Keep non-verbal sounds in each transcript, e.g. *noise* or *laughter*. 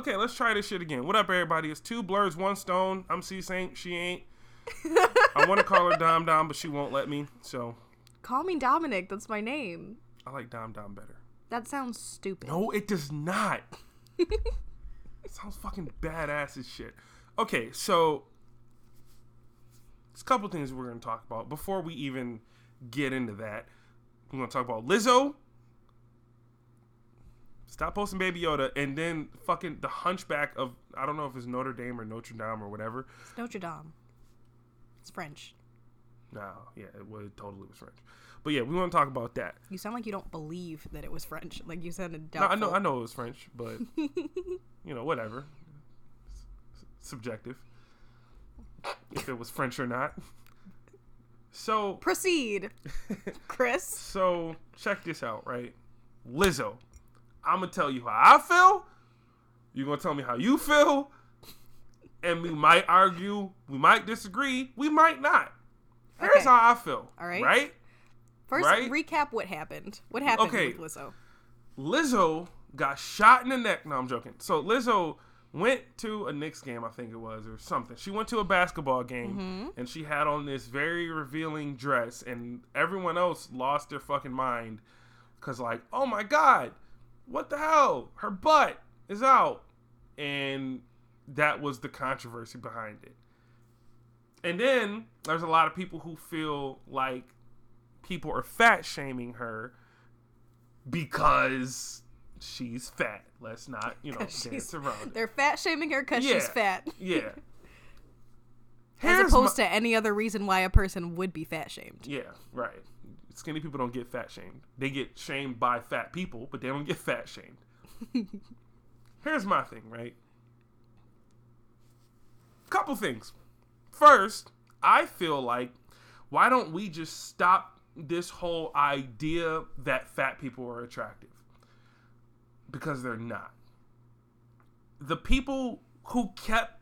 Okay, let's try this shit again. What up, everybody? It's two blurs, one stone. I'm C Saint. She ain't. *laughs* I want to call her Dom Dom, but she won't let me. So Call me Dominic. That's my name. I like Dom Dom better. That sounds stupid. No, it does not. it sounds fucking badass as shit. Okay, so there's a couple things we're gonna talk about before we even get into that. We're gonna talk about Lizzo. Stop posting Baby Yoda, and then fucking the Hunchback of I don't know if it's Notre Dame or Notre Dame or whatever. It's Notre Dame. It's French. No, yeah, it was totally was French. But yeah, we want to talk about that. You sound like you don't believe that it was French. *laughs* Like you sounded No, I know, I know it was French, but *laughs* you know, whatever. S- subjective. If it was French or not. So, Proceed, *laughs* Chris. so check this out, right? Lizzo, I'm gonna tell you how I feel. You're gonna tell me how you feel, and we might argue, we might disagree, we might not. Here's Okay. how I feel. All right. Right? First, Right? recap what happened. What happened Okay. with Lizzo? Lizzo got shot in the neck. No, I'm joking. So Lizzo went to a Knicks game, I think it was, or something. She went to a basketball game mm-hmm. and she had on this very revealing dress, and everyone else lost their fucking mind because, like, oh my god, what the hell? Her butt is out, and that was the controversy behind it. And then there's a lot of people who feel like people are fat shaming her because she's fat. Let's not, you know, *laughs* dance around. it. They're fat shaming her because Yeah. she's fat, Yeah. *laughs* as Here's opposed my- to any other reason why a person would be fat shamed. Yeah, right. Skinny people don't get fat shamed. They get shamed by fat people, but they don't get fat shamed. *laughs* Here's my thing, right? Couple things. First, I feel like why don't we just stop this whole idea that fat people are attractive? Because they're not. The people who kept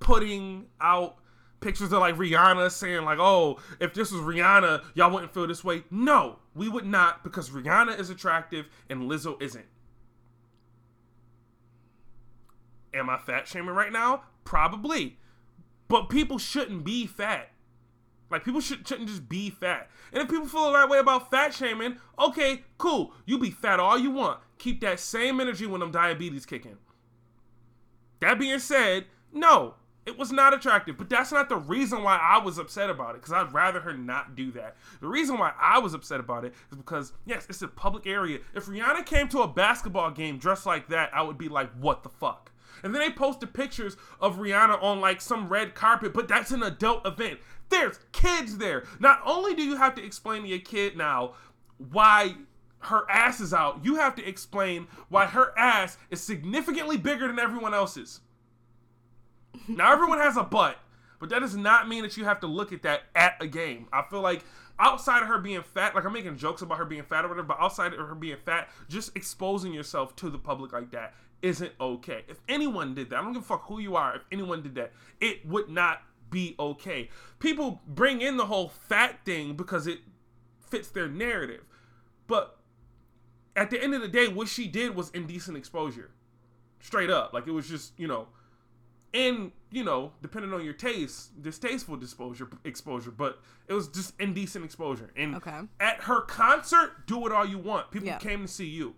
putting out pictures of like Rihanna saying like, "Oh, if this was Rihanna, y'all wouldn't feel this way." No, we would not because Rihanna is attractive and Lizzo isn't. Am I fat shaming right now? Probably. But people shouldn't be fat. Like people should, shouldn't just be fat. And if people feel that way about fat shaming, okay, cool. You be fat all you want. Keep that same energy when them diabetes kicking. That being said, no, it was not attractive. But that's not the reason why I was upset about it. Because I'd rather her not do that. The reason why I was upset about it is because, yes, it's a public area. If Rihanna came to a basketball game dressed like that, I would be like, what the fuck? And then they posted pictures of Rihanna on like some red carpet, but that's an adult event. There's kids there. Not only do you have to explain to your kid now why her ass is out, you have to explain why her ass is significantly bigger than everyone else's. Now everyone has a butt, but that does not mean that you have to look at that at a game. I feel like outside of her being fat, like I'm making jokes about her being fat or whatever, but outside of her being fat, just exposing yourself to the public like that isn't okay. If anyone did that, I don't give a fuck who you are. If anyone did that, it would not be okay. People bring in the whole fat thing because it fits their narrative. But at the end of the day, what she did was indecent exposure. Straight up. Like it was just, you know, and you know, depending on your taste, distasteful exposure exposure, but it was just indecent exposure. And Okay. at her concert, do it all you want. People Yeah. Mm-hmm. came to see you.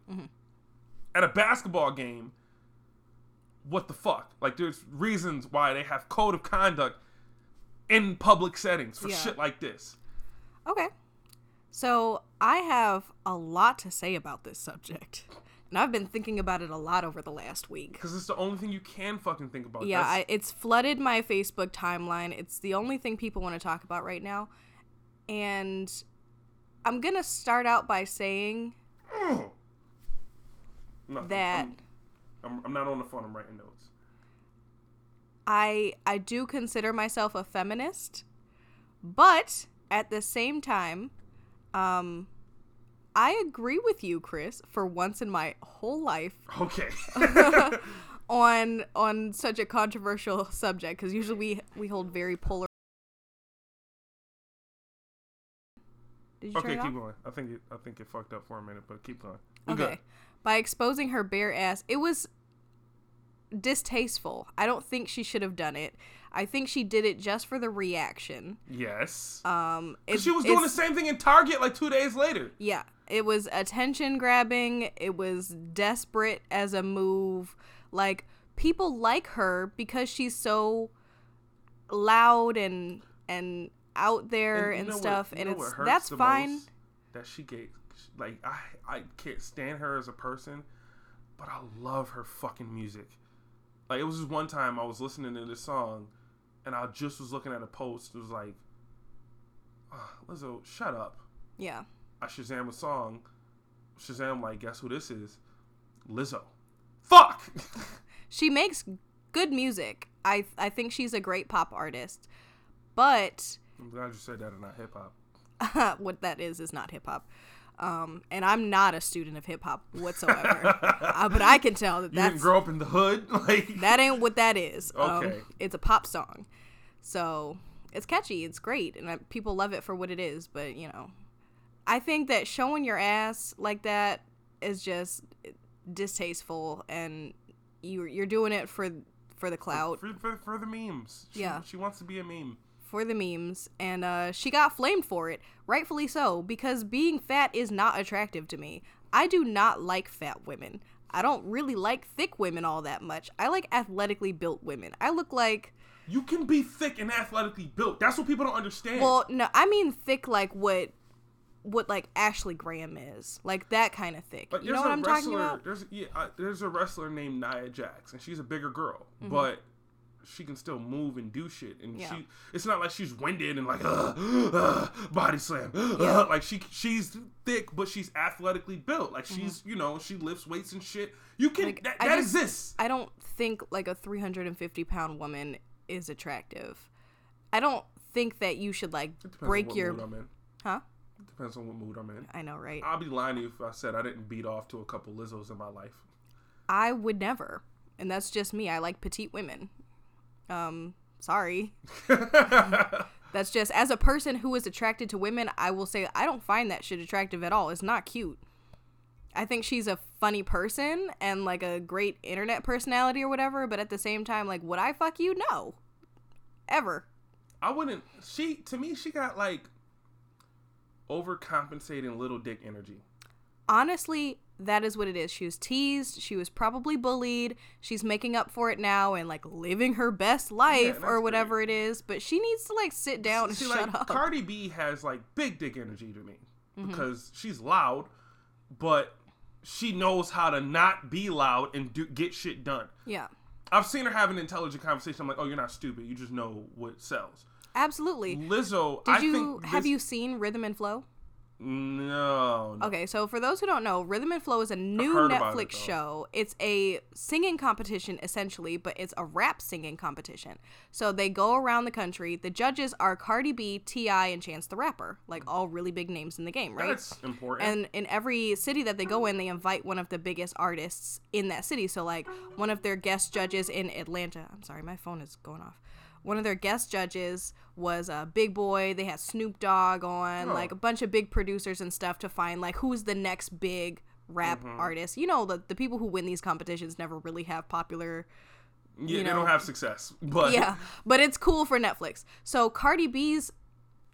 At a basketball game, what the fuck? Like there's reasons why they have code of conduct in public settings for Yeah. shit like this. Okay. So I have a lot to say about this subject. And I've been thinking about it a lot over the last week. Because it's the only thing you can fucking think about. Yeah, I, it's flooded my Facebook timeline. It's the only thing people want to talk about right now. And I'm going to start out by saying *sighs* that I'm, I'm, I'm not on the phone. I'm writing notes. I I do consider myself a feminist, but at the same time, um I agree with you, Chris, for once in my whole life Okay. *laughs* *laughs* on on such a controversial subject because usually we we hold very polar. Did you okay, keep off? going. I think it, I think it fucked up for a minute, but keep going. We good. Okay. By exposing her bare ass, it was distasteful. I don't think she should have done it. I think she did it just for the reaction. Yes. Um, it- she was doing the same thing in Target like two days later. Yeah, it was attention grabbing. It was desperate as a move. Like people like her because she's so loud and and out there you and, know what- stuff, and it's that's fine. That she gave, like I, I can't stand her as a person, but I love her fucking music. Like it was just one time I was listening to this song, and I just was looking at a post. It was like, "Ah, Lizzo, shut up. Yeah, I Shazam a song. Shazam like, guess who this is? Lizzo. Fuck. *laughs* she makes good music. I I think she's a great pop artist, but I'm glad you said that and not hip hop. *laughs* what that is is not hip hop. Um, and I'm not a student of hip hop whatsoever. *laughs* uh, but I can tell that You that's didn't grow up in the hood, like that ain't what that is. Um, Okay. it's a pop song, so it's catchy. It's great, and uh, people love it for what it is. But you know, I think that showing your ass like that is just distasteful, and you you're doing it for for the clout, for, for, for the memes. She, Yeah. she wants to be a meme. for the memes, and uh, she got flamed for it, rightfully so, because being fat is not attractive to me. I do not like fat women. I don't really like thick women all that much. I like athletically built women. I look like You can be thick and athletically built. That's what people don't understand. Well, no, I mean thick like what what like Ashley Graham is. Like that kind of thick. But you know what I'm wrestler, talking about? There's yeah, uh, there's a wrestler named Nia Jax, and she's a bigger girl, Mm-hmm. but she can still move and do shit. And Yeah. she, it's not like she's winded and like uh, *gasps* uh, body slam. *gasps* uh, Yeah. like she she's thick, but she's athletically built. Like she's you know she lifts weights and shit. You can Mm-hmm. Like, that, I just- exists. I don't think like a 350 pound woman is attractive. I don't think that you should like break your mood I'm in. huh? Depends on what mood I'm in. I know, right? I'll be lying to you if I said I didn't beat off to a couple Lizzos in my life. I would never, and that's just me. I like petite women. Um, sorry. *laughs* That's just as a person who is attracted to women, I will say I don't find that shit attractive at all. It's not cute. I think she's a funny person and like a great internet personality or whatever, but at the same time, like, would I fuck you? No. Ever. I wouldn't. She to me, she got like overcompensating little dick energy. Honestly, that is what it is. She was teased. She was probably bullied. She's making up for it now and like living her best life that's or whatever it is. But she needs to like sit down and See, shut like up. Cardi B has like big dick energy to me Mm-hmm. because she's loud, but she knows how to not be loud and do, get shit done. yeah. I've seen her have an intelligent conversation. I'm like, oh, you're not stupid. You just know what sells. Absolutely. Lizzo, Did I you have this- you seen Rhythm and Flow? No, no. Okay, so for those who don't know, Rhythm and Flow is a new Netflix it, show. It's a singing competition essentially, but it's a rap singing competition. So they go around the country. The judges are Cardi B, T.I., and Chance the Rapper, like all really big names in the game, right? That's important. And in every city that they go in, they invite one of the biggest artists in that city. So, like, one of their guest judges in Atlanta. I'm sorry, my phone is going off. One of their guest judges was a Big Boi. They had Snoop Dogg on, Oh. like a bunch of big producers and stuff to find like who's the next big rap artist. You know, the the people who win these competitions never really have popular yeah, you they know- don't have success, *laughs* but yeah, but it's cool for Netflix. So Cardi B's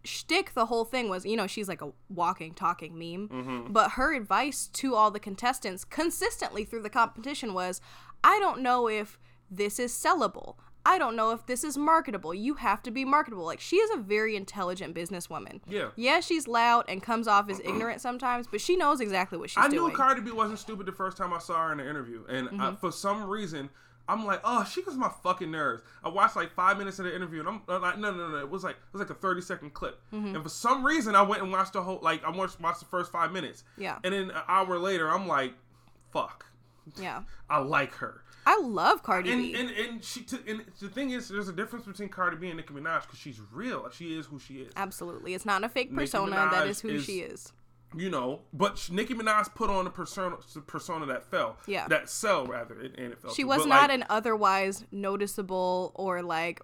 shtick the whole thing was, you know, she's like a walking, talking meme. Mm-hmm. But her advice to all the contestants consistently through the competition was, I don't know if this is sellable. I don't know if this is marketable. You have to be marketable. Like she is a very intelligent businesswoman. Yeah. Yeah, she's loud and comes off as ignorant sometimes, but she knows exactly what she's I doing. I knew Cardi B wasn't stupid the first time I saw her in the interview, and Mm-hmm. I, for some reason, I'm like, oh, she gets my fucking nerves. I watched like five minutes of the interview, and I'm, I'm like, no, no, no, it was like it was like a 30 second clip, Mm-hmm. and for some reason, I went and watched the whole like I watched watched the first five minutes, Yeah. and then an hour later, I'm like, fuck, yeah. *laughs* I like her. I love Cardi And, B. and and she t- and the thing is, there's a difference between Cardi B and Nicki Minaj because she's real. She is who she is. Absolutely. It's not a fake persona. that is who is- she is. you know. But Nicki Minaj put on a persona, persona that fell. Yeah. That sell rather, and it fell. She too. was But, not like, an otherwise noticeable or like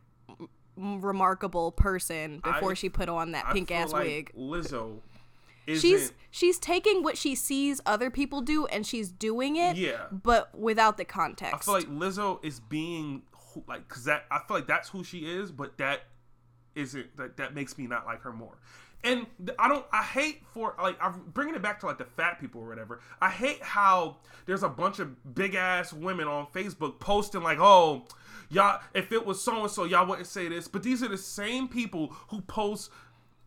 remarkable person before I- she put on that pink ass like wig. Lizzo isn't. she's she's taking what she sees other people do and she's doing it Yeah. but without the context I feel like Lizzo is being like because that I feel like that's who she is, but that isn't that that makes me not like her more. And I don't. I hate for like I'm bringing it back to like the fat people or whatever. I hate how there's a bunch of big ass women on Facebook posting like, oh. Y'all, if it was so and so, y'all wouldn't say this. But these are the same people who post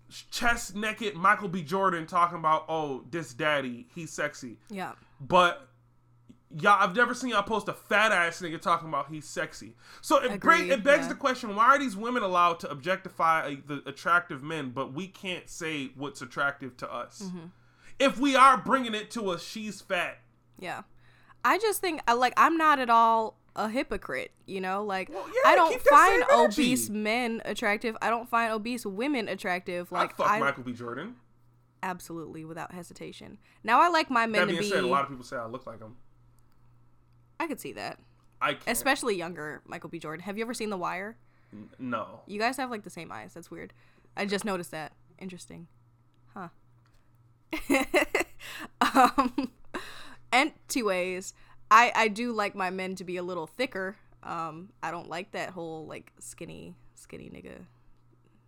chest naked Michael B. Jordan talking about, oh, this daddy, he's sexy. yeah But y'all, I've never seen y'all post a fat ass nigga talking about he's sexy. So it Agreed, it begs yeah. the question: Why are these women allowed to objectify uh, the attractive men, but we can't say what's attractive to us? Mm-hmm. If we are bringing it to a she's fat, Yeah. I just think like I'm not at all a hypocrite, you know? Like Well, yeah, I don't find obese men attractive. I don't find obese women attractive. like Like fuck I Michael B. Jordan. absolutely without hesitation. Now I like my men That to be said, a lot of people say I look like him. I could see that. I can't. Especially younger Michael B. Jordan. Have you ever seen The Wire? N- no. You guys have like the same eyes. That's weird. I just noticed that. Interesting. Huh. *laughs* um and two ways. I I do like my men to be a little thicker. Um I don't like that whole like skinny skinny nigga.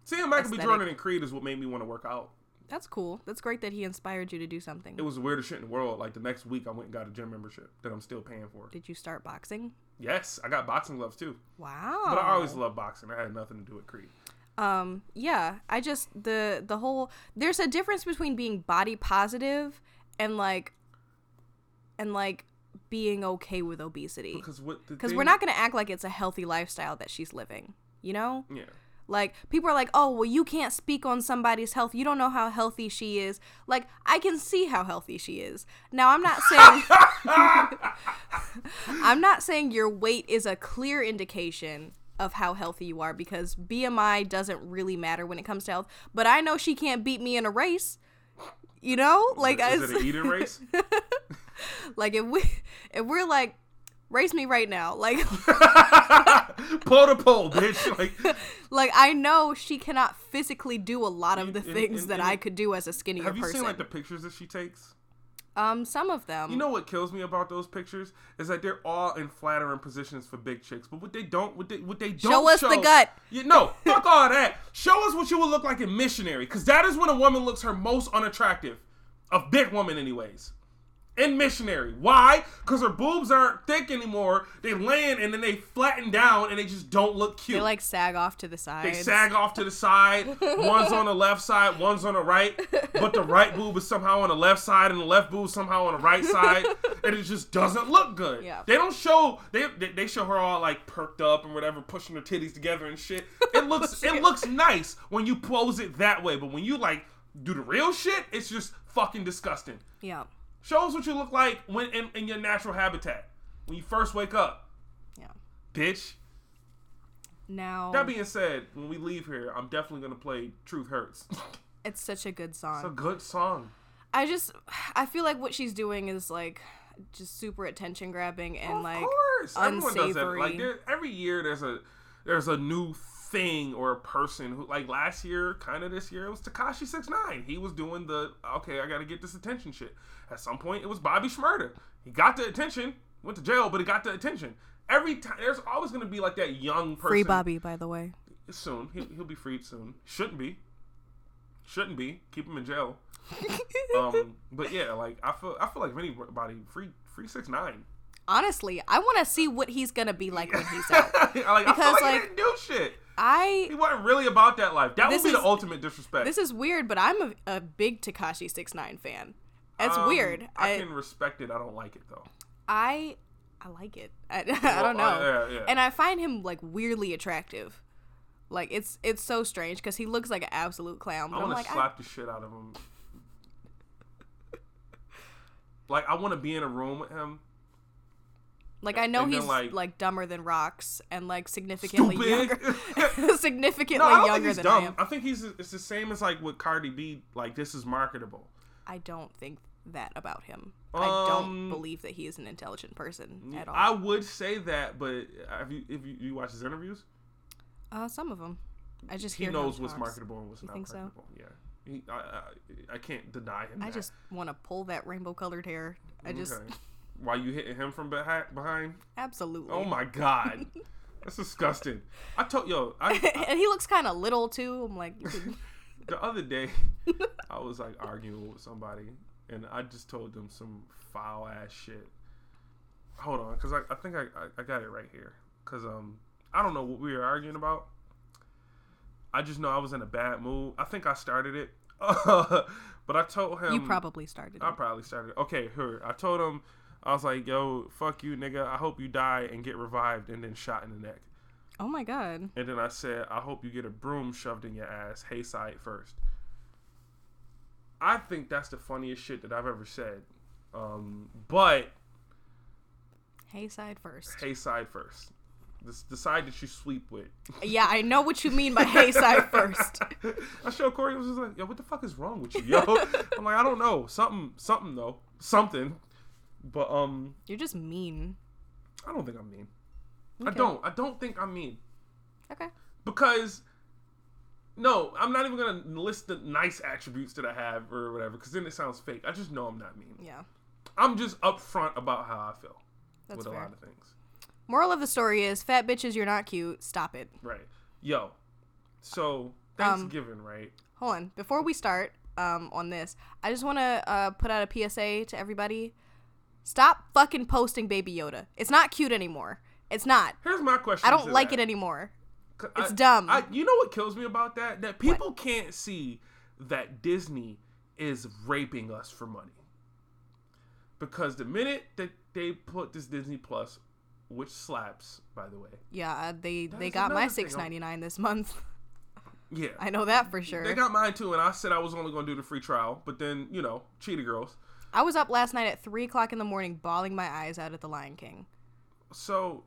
Seeing Michael B. Aesthetic. Jordan in Creed is what made me want to work out. That's cool. That's great that he inspired you to do something. It was the weirdest shit in the world. Like the next week, I went and got a gym membership that I'm still paying for. Did you start boxing? Yes, I got boxing gloves too. Wow. But I always loved boxing. I had nothing to do with Creed. um yeah i just the the whole there's a difference between being body positive and like and like being okay with obesity Because what? because thing- we're not going to act like it's a healthy lifestyle that she's living you know Yeah. like people are like oh well you can't speak on somebody's health you don't know how healthy she is like i can see how healthy she is now i'm not saying *laughs* i'm not saying your weight is a clear indication of how healthy you are because bmi doesn't really matter when it comes to health but i know she can't beat me in a race you know like is as- it an eating race? *laughs* *laughs* like if we if we're like race me right now like *laughs* Pull the pole, bitch. Like *laughs* like I know she cannot physically do a lot of the And- things and- that and- I could do as a skinnier Have you person. seen like the pictures that she takes? um, some of them. You know what kills me about those pictures is that they're all in flattering positions for big chicks. But what they don't, what they, what they don't Show us the gut. You no, fuck all that. Show us what you would look like in missionary, because that is when a woman looks her most unattractive, a big woman, anyways. In missionary, why? Because her boobs aren't thick anymore. They land and then they flatten down and they just don't look cute. they like sag off to the side. They sag off to the side. One's on the left side, one's on the right. But the right boob is somehow on the left side, and the left boob is somehow on the right side, and it just doesn't look good. Yeah. They don't show they they- they show her all like perked up and whatever, pushing her titties together and shit. It *laughs* looks it looks nice when you pose it that way, but when you like do the real shit, it's just fucking disgusting. Yeah. Show us what you look like when in, in your natural habitat when you first wake up, Yeah. bitch. Now That being said, when we leave here, I'm definitely gonna play "Truth Hurts." *laughs* it's such a good song. it's a good song. I just I feel like what she's doing is like just super attention grabbing and like. of like course, everyone does that. Like unsavory. there, every year, there's a there's a new thing or a person who like last year, kind of this year, it was Tekashi Six Nine. He was doing the okay, I got to get this attention shit. At some point, it was Bobby Shmurda. He got the attention, went to jail, but he got the attention. Every time, there's always gonna be like that young person. Free Bobby, by the way. soon. He'll, he'll be freed soon. Shouldn't be. Shouldn't be. Keep him in jail. *laughs* um, but yeah, like I feel, I feel like if anybody free, free six nine. Honestly, I want to see what he's gonna be like when he's out. *laughs* like, I feel Because, like, like, do shit. I He wasn't really about that life. That would be the ultimate disrespect. this is weird, but I'm a, a big Tekashi Six Nine fan. It's Um, weird. I, I, can respect it. I don't like it though. I I like it. *laughs* I, I don't know. uh, yeah, yeah. And I find him like weirdly attractive. Like it's it's so strange because he looks like an absolute clown. But I I'm want like, to I, slap the shit out of him. *laughs* like I want to be in a room with him. Like I know and then, he's like- like, dumber than rocks and like significantly Stupid. younger, *laughs* *laughs* significantly No, I don't think younger he's than dumb. I am. I think he's it's the same as like with Cardi B. Like this is marketable. I don't think that about him. I don't Um, believe that he is an intelligent person at all. I would say that, but have you if you, you watch his interviews, uh, some of them. I just he hear knows what's talks. marketable and what's You not think so? marketable. Yeah, He, I, I, I can't deny him. I that. just want to pull that rainbow colored hair. I just Why you hitting him from behind? Behind? absolutely. Oh my god, *laughs* that's disgusting. I told yo, I, *laughs* I and he looks kind of little too. I'm like, *laughs* the other day I was like arguing with somebody, and I just told them some foul ass shit. Hold on, cause I, I think I, I I got it right here. Cause um I don't know what we were arguing about. I just know I was in a bad mood. I think I started it, but I told him you probably started. I It. probably started. Okay, her. I told him, I was like, "Yo, fuck you, nigga. I hope you die and get revived and then shot in the neck." Oh my god. And then I said, "I hope you get a broom shoved in your ass, hay side first. I think that's the funniest shit that I've ever said. Um, but Hay side first. hay side first. The, the side that you sweep with. *laughs* Yeah, I know what you mean by hay side first. *laughs* I showed Corey was just like, "Yo, what the fuck is wrong with you, yo?" *laughs* I'm like, "I don't know. Something, something though, something." But um, You're just mean. I don't think I'm mean. I don't. I don't think I'm mean Okay. because no, I'm not even gonna list the nice attributes that I have or whatever because then it sounds fake. I just know I'm not mean. Yeah. I'm just upfront about how I feel That's with a fair. lot of things. Moral of the story is fat bitches, you're not cute. Stop it. Right. Yo. So Um, Thanksgiving, right? Hold on. Before we start um, on this, I just want to uh, put out a PSA to everybody. Stop fucking posting Baby Yoda. It's not cute anymore. It's not. Here's my question. I don't like that. it anymore. It's I- dumb. I, you know what kills me about that? That people can't see that Disney is raping us for money. Because the minute that they put this Disney Plus, which slaps, by the way, Yeah, uh, they they got my six ninety nine this month. *laughs* yeah, I know that for sure. they got mine too, and I said I was only going to do the free trial, but then you know, cheetah girls. I was up last night at three o'clock in the morning, bawling my eyes out at the Lion King. So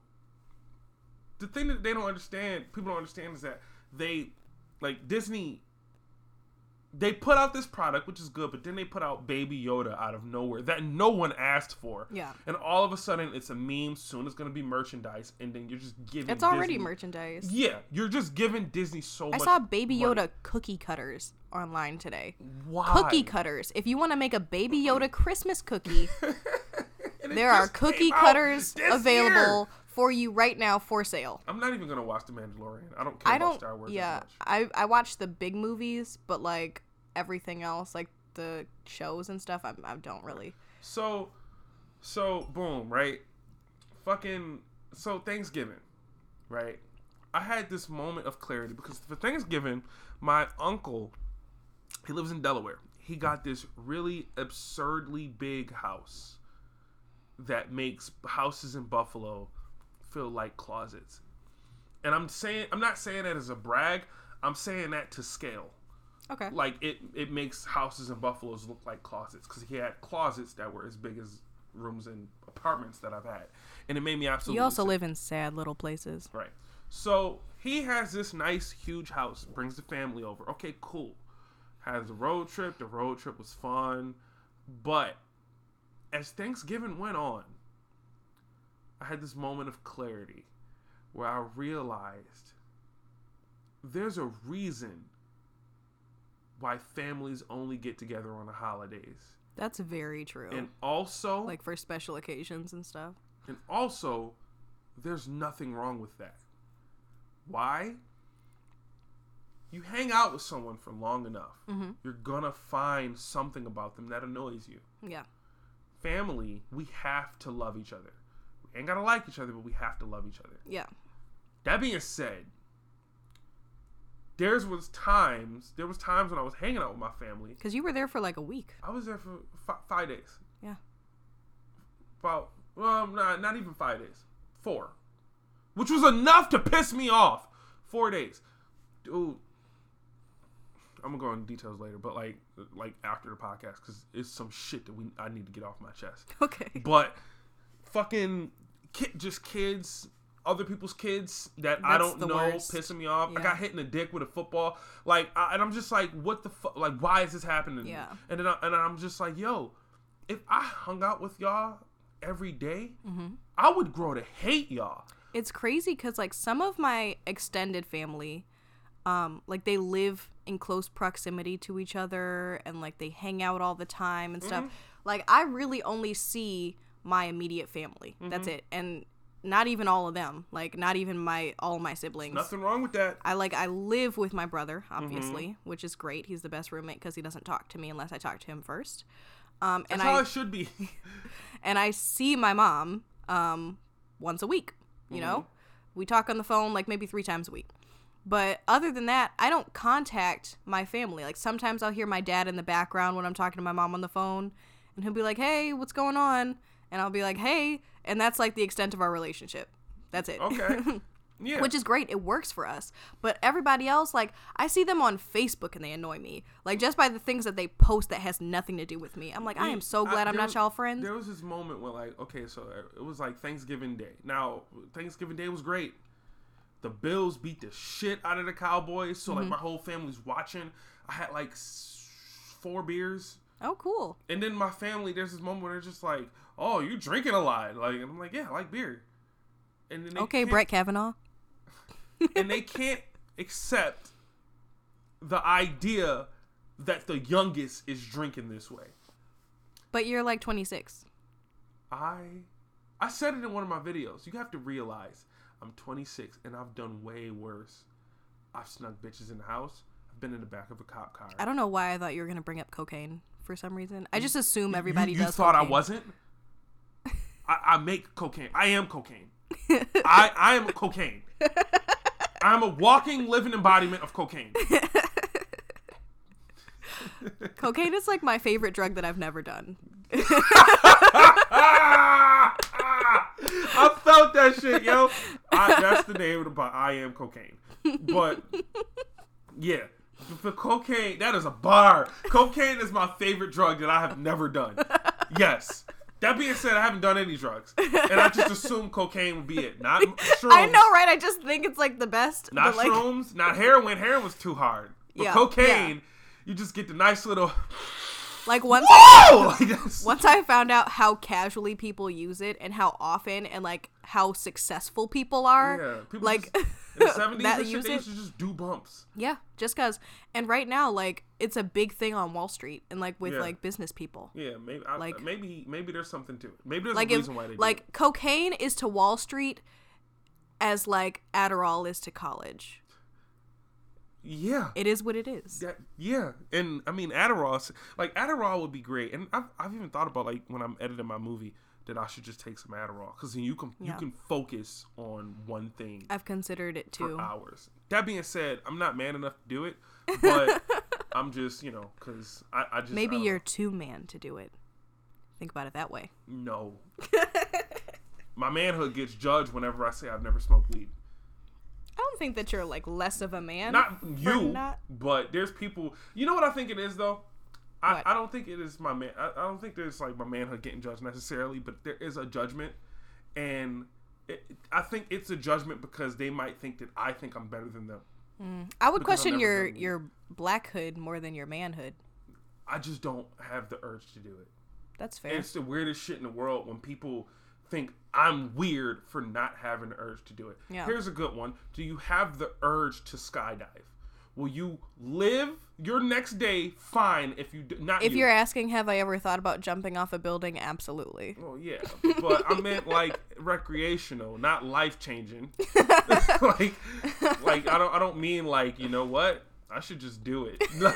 the thing that they don't understand, people don't understand, is that they like Disney. They put out this product, which is good, but then they put out Baby Yoda out of nowhere that no one asked for. Yeah. And all of a sudden, it's a meme. Soon it's going to be merchandise, and then you're just giving. It's already Disney- merchandise. Yeah, you're just giving Disney so I much. saw Baby money. Yoda cookie cutters online today. Why? Cookie cutters. If you want to make a Baby Yoda Christmas cookie, *laughs* there are cookie cutters available year. For you right now for sale. I'm not even gonna watch The Mandalorian. I don't care I about don't. Star Wars yeah, that much. I I watch the big movies, but like everything else, like the shows and stuff, I, I don't really. So, so boom, right? Fucking so Thanksgiving, right? I had this moment of clarity because for Thanksgiving, my uncle, he lives in Delaware. He got this really absurdly big house that makes houses in Buffalo feel like closets. And I'm saying I'm not saying that as a brag. I'm saying that to scale Okay. like it it makes houses in buffaloes look like closets because he had closets that were as big as rooms and apartments that i've had and it made me absolutely You also sick. live in sad little places. right so he has this nice huge house brings the family over okay cool has a road trip the road trip was fun but as thanksgiving went on i had this moment of clarity where i realized there's a reason why families only get together on the holidays. That's very true. And also, like for special occasions and stuff. and also, there's nothing wrong with that. Why? You hang out with someone for long enough, Mhm. you're gonna find something about them that annoys you. Yeah. Family, we have to love each other. Ain't gotta like each other, but we have to love each other. Yeah. That being said, there's was times there was times when I was hanging out with my family. Because you were there for like a week. I was there for fi- five days. Yeah. About well, not not even five days, four, which was enough to piss me off. Four days, dude. I'm gonna go into details later, but like like after the podcast because it's some shit that we I need to get off my chest. *laughs* Okay. But fucking ki- just kids, other people's kids that I don't know worst. pissing me off. I got hit in the dick with a football, like, I, and I'm just like, what the fuck? Like, why is this happening? Yeah. And then I, and I'm just like, yo, if I hung out with y'all every day, Mm-hmm. I would grow to hate y'all. It's crazy because like some of my extended family, um like they live in close proximity to each other and like they hang out all the time and stuff. Like I really only see my immediate family. That's it. And not even all of them. Like not even my all my siblings. Nothing wrong with that. I like I live with my brother, obviously, which is great. He's the best roommate because he doesn't talk to me unless I talk to him first. Um, and That's how I it should be. *laughs* and I see my mom um, once a week. You know, we talk on the phone like maybe three times a week. But other than that, I don't contact my family. Like sometimes I'll hear my dad in the background when I'm talking to my mom on the phone, and he'll be like, "Hey, what's going on?" And I'll be like, "Hey," and that's like the extent of our relationship. That's it. Okay. *laughs* Yeah. Which is great. It works for us. But everybody else, like, I see them on Facebook and they annoy me. Like, just by the things that they post that has nothing to do with me. I'm like, I am so glad I'm not was- y'all friends. There was this moment where, like, okay, so it was like Thanksgiving Day. Now, Thanksgiving Day was great. The Bills beat the shit out of the Cowboys, so Mm-hmm. like my whole family's watching. I had like four beers, Oh, cool. and then my family. There's this moment where they're just like, "Oh, you drinking a lot?" Like, and I'm like, "Yeah, I like beer." And then they Okay, Brett Kavanaugh. *laughs* and they can't accept the idea that the youngest is drinking this way. But you're like 26. I I said it in one of my videos. You have to realize I'm 26 and I've done way worse. I've snuck bitches in the house. I've been in the back of a cop car. I don't know why I thought you were going to bring up cocaine for some reason. I just assume everybody you, you does. thought I wasn't? I, I make cocaine. I am cocaine. *laughs* I I am cocaine. I'm a walking, living embodiment of cocaine. Cocaine is like my favorite drug that I've never done. *laughs* I felt that shit, yo. I, that's the name of the bar. I am cocaine. But yeah, for cocaine, that is a bar. Cocaine is my favorite drug that I have never done. Yes. That being said, I haven't done any drugs, and I just *laughs* assume cocaine would be it. Not shrooms, I know, right? I just think it's like the best. not but, like, not heroin. Heroin was too hard. But Yeah, cocaine, you just get the nice little. Like once Whoa! Like *laughs* once I found out how casually people use it and how often and like how successful people are, Yeah, people like just, the *laughs* seventies that and shit, they it. used to just do bumps. Yeah, just cause. And right now, like it's a big thing on Wall Street and like with Yeah. like business people. Yeah, maybe I, Like- maybe maybe there's something to it. Maybe there's Like a if reason why they do like it. cocaine is to Wall Street as like Adderall is to college. Yeah. It is what it is. That, yeah, and I mean Adderall, like Adderall would be great, and I've, I've even thought about like when I'm editing my movie that I should just take some Adderall because then you can you can focus on one thing I've considered it for too. hours. That being said, I'm not man enough to do it, but *laughs* I'm just you know because I, I just Maybe don't you're too man to do it. Think about it that way. no. *laughs* my manhood gets judged whenever I say I've never smoked weed. I don't think that you're like less of a man. not you, not- but there's people. You know what I think it is though. I, I don't think it is my man. I, I don't think there's like my manhood getting judged necessarily, but there is a judgment, and it, I think it's a judgment because they might think that I think I'm better than them. Mm. I would question your your blackhood more than your manhood. I just don't have the urge to do it. That's fair. And it's the weirdest shit in the world when people think I'm weird for not having the urge to do it. Yeah. Here's a good one. Do you have the urge to skydive? Will you live your next day fine if you do, not if you. you're asking, have I ever thought about jumping off a building? Absolutely. Well, yeah, but I meant like recreational, not life changing. *laughs* like, like I don't, I don't mean like you know what? I should just do it. *laughs* Like,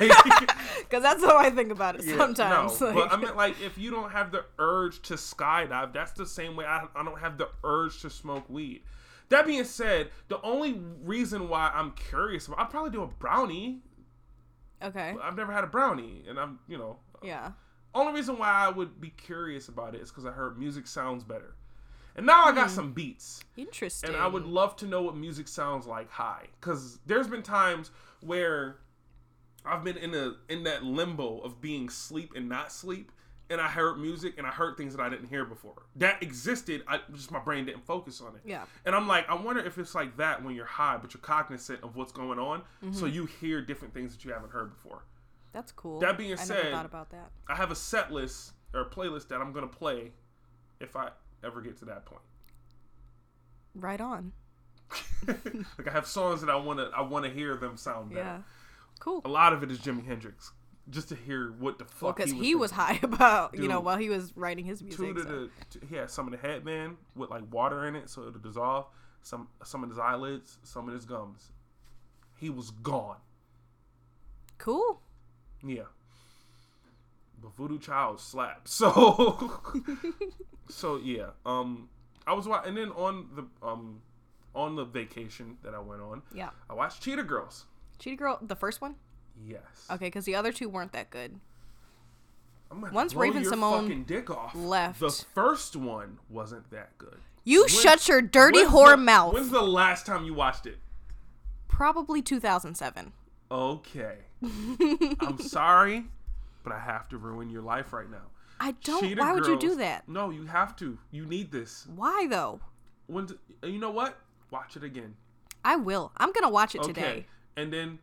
Because that's how I think about it Yeah, sometimes. No, like- but I meant like if you don't have the urge to skydive, that's the same way I, I don't have the urge to smoke weed. That being said, the only reason why I'm curious, about, I'd probably do a brownie. okay. I've never had a brownie, and I'm you know Yeah. only reason why I would be curious about it is because I heard music sounds better, and now I got Hmm. some beats. Interesting. And I would love to know what music sounds like high, because there's been times where I've been in a in that limbo of being sleep and not sleep, and I heard music and I heard things that I didn't hear before. That existed, I just my brain didn't focus on it. Yeah. And I'm like, I wonder if it's like that when you're high, but you're cognizant of what's going on, so mm-hmm. you hear different things that you haven't heard before. That's cool. That being I said- never thought about that. I have a set list or a playlist that I'm gonna play if I ever get to that point. Right on. *laughs* *laughs* like I have songs that I want to I want to hear them sound better. Yeah. Cool. A lot of it is Jimi Hendrix, just to hear what the fuck. Because he he was high *laughs* about, you know, while he was writing his music. Two so. the he had some of the headband with like water in it, so it'll dissolve. Some some of his eyelids, some of his gums. He was gone. Cool. Yeah. But Voodoo Child slapped. *laughs* So So yeah. Um I was watching and then on the um on the vacation that I went on, Yeah. I watched Cheetah Girls. Cheetah Girl, the first one? Yes. Okay, because the other two weren't that good. I'm gonna Once Raven Simone fucking dick off. left. The first one wasn't that good. You When- shut your dirty whore the- mouth. When's the last time you watched it? Probably 2007. Okay. *laughs* I'm sorry, but I have to ruin your life right now. I don't. Cheetah why would you do that? No, you have to. You need this. Why though? When you know what? Watch it again. I will. I'm gonna watch it Okay. today, And then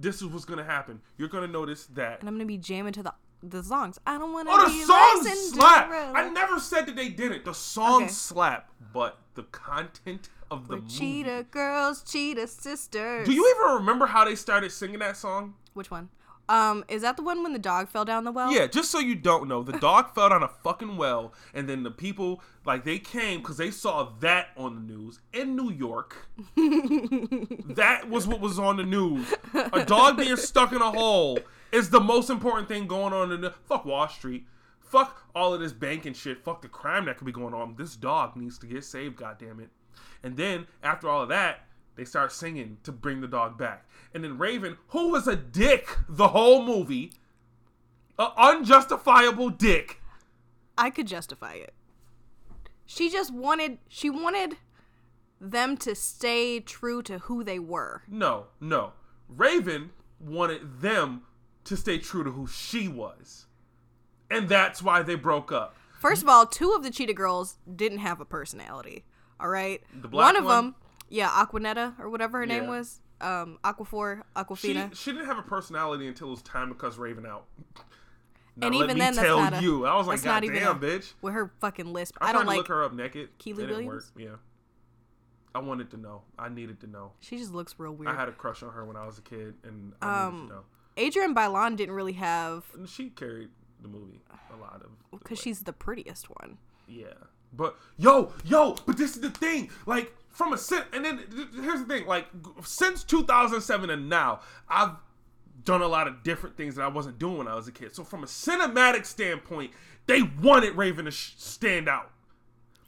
this is what's gonna happen. You're gonna notice that. and I'm gonna be jamming to the the songs. I don't want to Oh, the songs slap! I never said that they didn't. The songs Okay. slap, but the content of the We're movie. cheetah girls, cheetah sisters. Do you even remember how they started singing that song? Which one? Um, is that the one when the dog fell down the well? Yeah, just so you don't know, the dog *laughs* fell down a fucking well, and then the people like they came because they saw that on the news in New York. *laughs* that was what was on the news. A dog being stuck in a hole is the most important thing going on in the fuck Wall Street. Fuck all of this banking shit. Fuck the crime that could be going on. This dog needs to get saved. God damn it. And then after all of that, they start singing to bring the dog back. And then Raven, who was a dick the whole movie, an unjustifiable dick. I could justify it. She just wanted. She wanted them to stay true to who they were. No, no. Raven wanted them to stay true to who she was. And that's why they broke up. First of all, two of the cheetah girls didn't have a personality. All right. The black one of one? them, yeah, Aquanetta or whatever her name was, um, Aquafor, Aquafina. she didn't have a personality until it was time to cuss Raven out. Now, And let even me then, that's tell not you. I was like, God not even damn, a- bitch. with her fucking lisp. I, I, tried don't to like. look her up naked. Keely it didn't Williams? work. Yeah. I wanted to know. I needed to know. She just looks real weird. I had a crush on her when I was a kid, and I Um, needed to know. Adrienne Bailon didn't really have she carried the movie a lot of. because she's the prettiest one. Yeah. But yo, yo, but this is the thing. Like from a and then th- th- here's the thing. Like since 2007 and now, I've done a lot of different things that I wasn't doing when I was a kid. So from a cinematic standpoint, they wanted Raven to sh- stand out.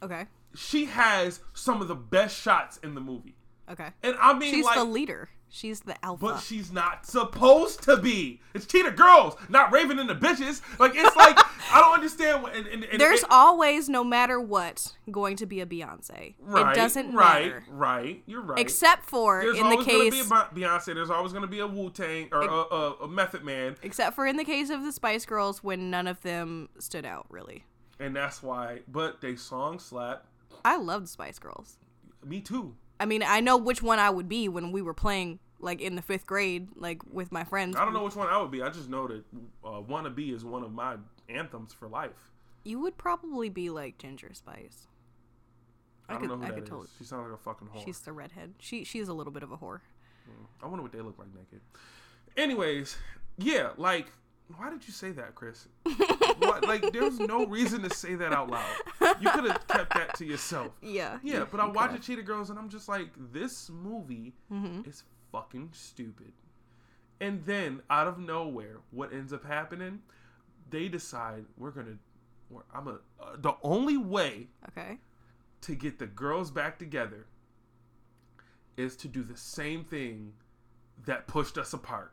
Okay. She has some of the best shots in the movie, Okay. and I mean She's like. the leader. She's the alpha. but she's not supposed to be. It's Cheetah Girls, not Raven and the bitches. Like it's like *laughs* I don't understand. What, and, and, and There's always, no matter what, going to be a Beyonce. right, it doesn't right, matter. Right, you're right. Except for There's in the case be Beyonce. There's always gonna be a Wu Tang or a, a, a Method Man, except for in the case of the Spice Girls when none of them stood out really. and that's why. But they song slap. I love the Spice Girls. Me too. I mean, I know which one I would be when we were playing like in the 5th grade like with my friends. I don't know which one I would be. I just know that uh, "Wanna Be" is one of my anthems for life. You would probably be like Ginger Spice. I, I don't could know who I that could is. totally She sounds like a fucking whore. She's the redhead. She she's a little bit of a whore. I wonder what they look like naked. Anyways, yeah, like, why did you say that, Chris? what, like, there's no reason to say that out loud. You could have kept that to yourself. *laughs* Yeah. Yeah, but I you watch the Cheetah Girls and I'm just like, this movie Mhm. is fucking stupid. And then out of nowhere, what ends up happening? They decide we're gonna. We're, I'm a. Uh, the only way Okay. to get the girls back together is to do the same thing that pushed us apart.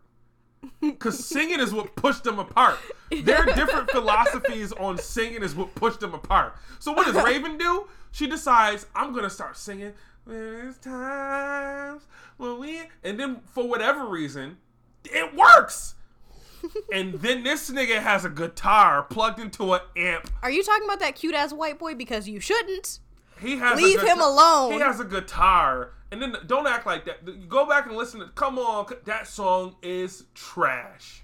Because singing is what pushed them apart. Their different philosophies on singing is what pushed them apart. So what does Raven do? She decides, I'm going to start singing. There's times when we. And then for whatever reason, it works. and then this nigga has a guitar plugged into an amp Are you talking about that cute ass white boy because you shouldn't? He has a Leave him alone. He has a guitar, and then don't act like that. Go back and listen to. Come on, that song is trash.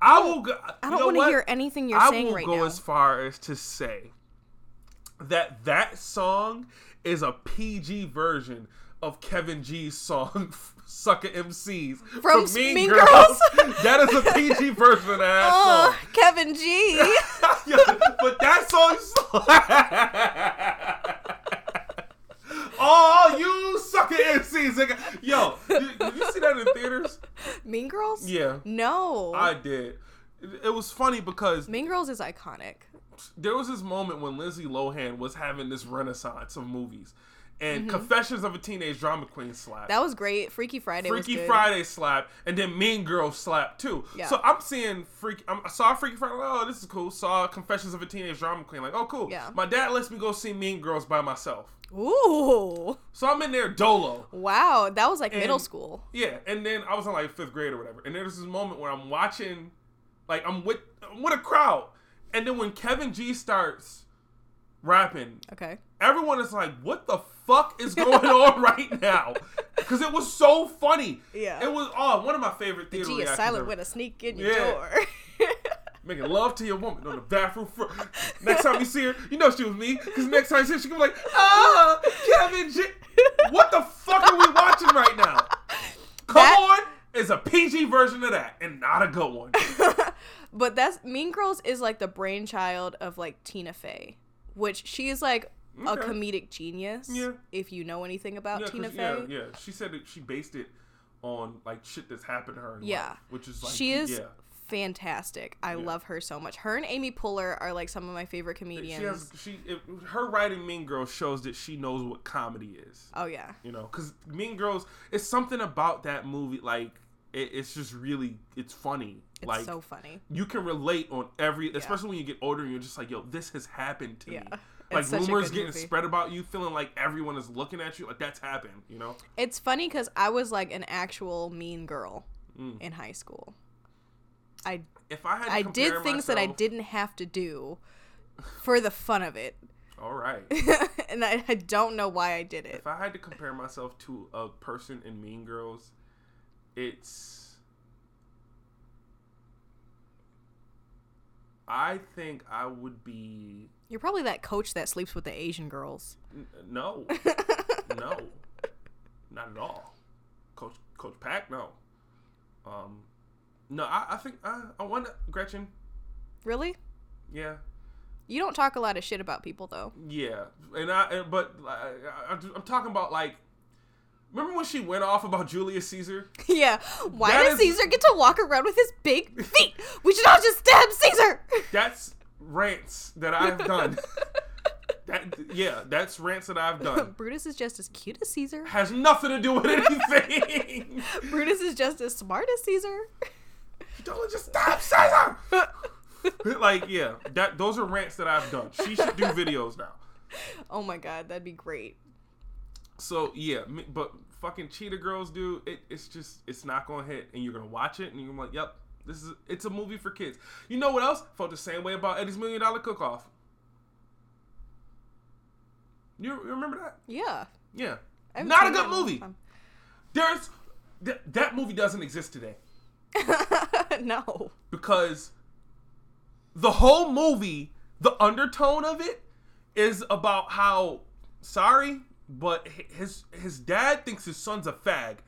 I will. Go, I don't want to hear anything you're I saying right now. I will go as far as to say that that song is a PG version of Kevin G's song *laughs* "Sucker MCs" From Mean, Mean Girls. Girls? *laughs* that is a PG *laughs* version of that Oh, song. Kevin G. Yeah, but that song. oh, you Yo, did, did you see that in theaters? *laughs* mean Girls? Yeah, No. I did. It, it was funny because mean Girls is iconic. there was this moment when Lindsay Lohan was having this renaissance of movies, and Mm-hmm. Confessions of a Teenage Drama Queen slap. That was great. Freaky Friday Freaky. Friday slap, and then Mean Girls slap too. Yeah. So I'm seeing Freak. I'm, I saw Freaky Friday. Like, oh, this is cool. Saw Confessions of a Teenage Drama Queen. Like, oh, cool. Yeah. My dad lets me go see Mean Girls by myself. Ooh. So I'm in there dolo. Wow. That was like middle school. Yeah, and then I was in like fifth grade or whatever, and there's this moment where I'm watching, like I'm with I'm with a crowd, and then when Kevin G starts rapping, Okay. everyone is like, "What the fuck is going *laughs* on right now?" Because it was so funny. Yeah. It was oh one of my favorite theater G is silent ever. when a sneak in your Yeah. door. *laughs* Making love to your woman on the bathroom floor. Next time you see her, you know she was me. Because next time you see her, she can be like, ah, Kevin G. What the fuck are we watching right now? Come That- on is a PG version of that and not a good one. *laughs* but that's Mean Girls is like the brainchild of like Tina Fey, which she is like a comedic genius. Yeah. If you know anything about Yeah, Tina Fey. yeah, yeah. She said that she based it on like shit that's happened to her. Yeah. life, which is like she is Yeah. Fantastic. I love her so much. Her and Amy Poehler are like some of my favorite comedians. She has she it, her writing Mean Girls shows that she knows what comedy is. oh yeah. you know because mean girls it's something about that movie like it, it's just really it's funny It's like so funny. you can relate on every especially when you get older and you're just like yo this has happened to Yeah. me like rumors getting movie. spread about you feeling like everyone is looking at you like that's happened you know It's funny because I was like an actual mean girl Mm. in high school. I if i had to I did things that I didn't have to do for the fun of it. all right *laughs* and I, I don't know why I did it. if i had to compare myself to a person in mean girls it's i think i would be You're probably that coach that sleeps with the Asian girls. N- No, *laughs* no, not at all. Coach Coach Pack, no. Um, no, I, I think I, I want Gretchen. Really? Yeah, You don't talk a lot of shit about people though. yeah, and I but I, I'm talking about like. Remember when she went off about Julius Caesar? *laughs* yeah. Why That does is- Caesar get to walk around with his big *laughs* feet? We should all just stab Caesar. That's rants that I've done. *laughs* that yeah, that's rants that I've done. Brutus is just as cute as Caesar. Has nothing to do with anything. Brutus is just as smart as Caesar. Don't just stop Caesar. *laughs* like yeah, that those are rants that I've done. She should do videos now. *laughs* oh my god, that'd be great. So yeah, but fucking Cheetah Girls, dude, it, it's just it's not gonna hit, and you're gonna watch it, and you're like, yep, this is it's a movie for kids. You know what else? Felt the same way about Eddie's Million Dollar Cook Off. You, you remember that? Yeah. Yeah, haven't a good movie. There's th- that movie doesn't exist today *laughs* no. because the whole movie, the undertone of it is about how sorry, but his his dad thinks his son's a fag.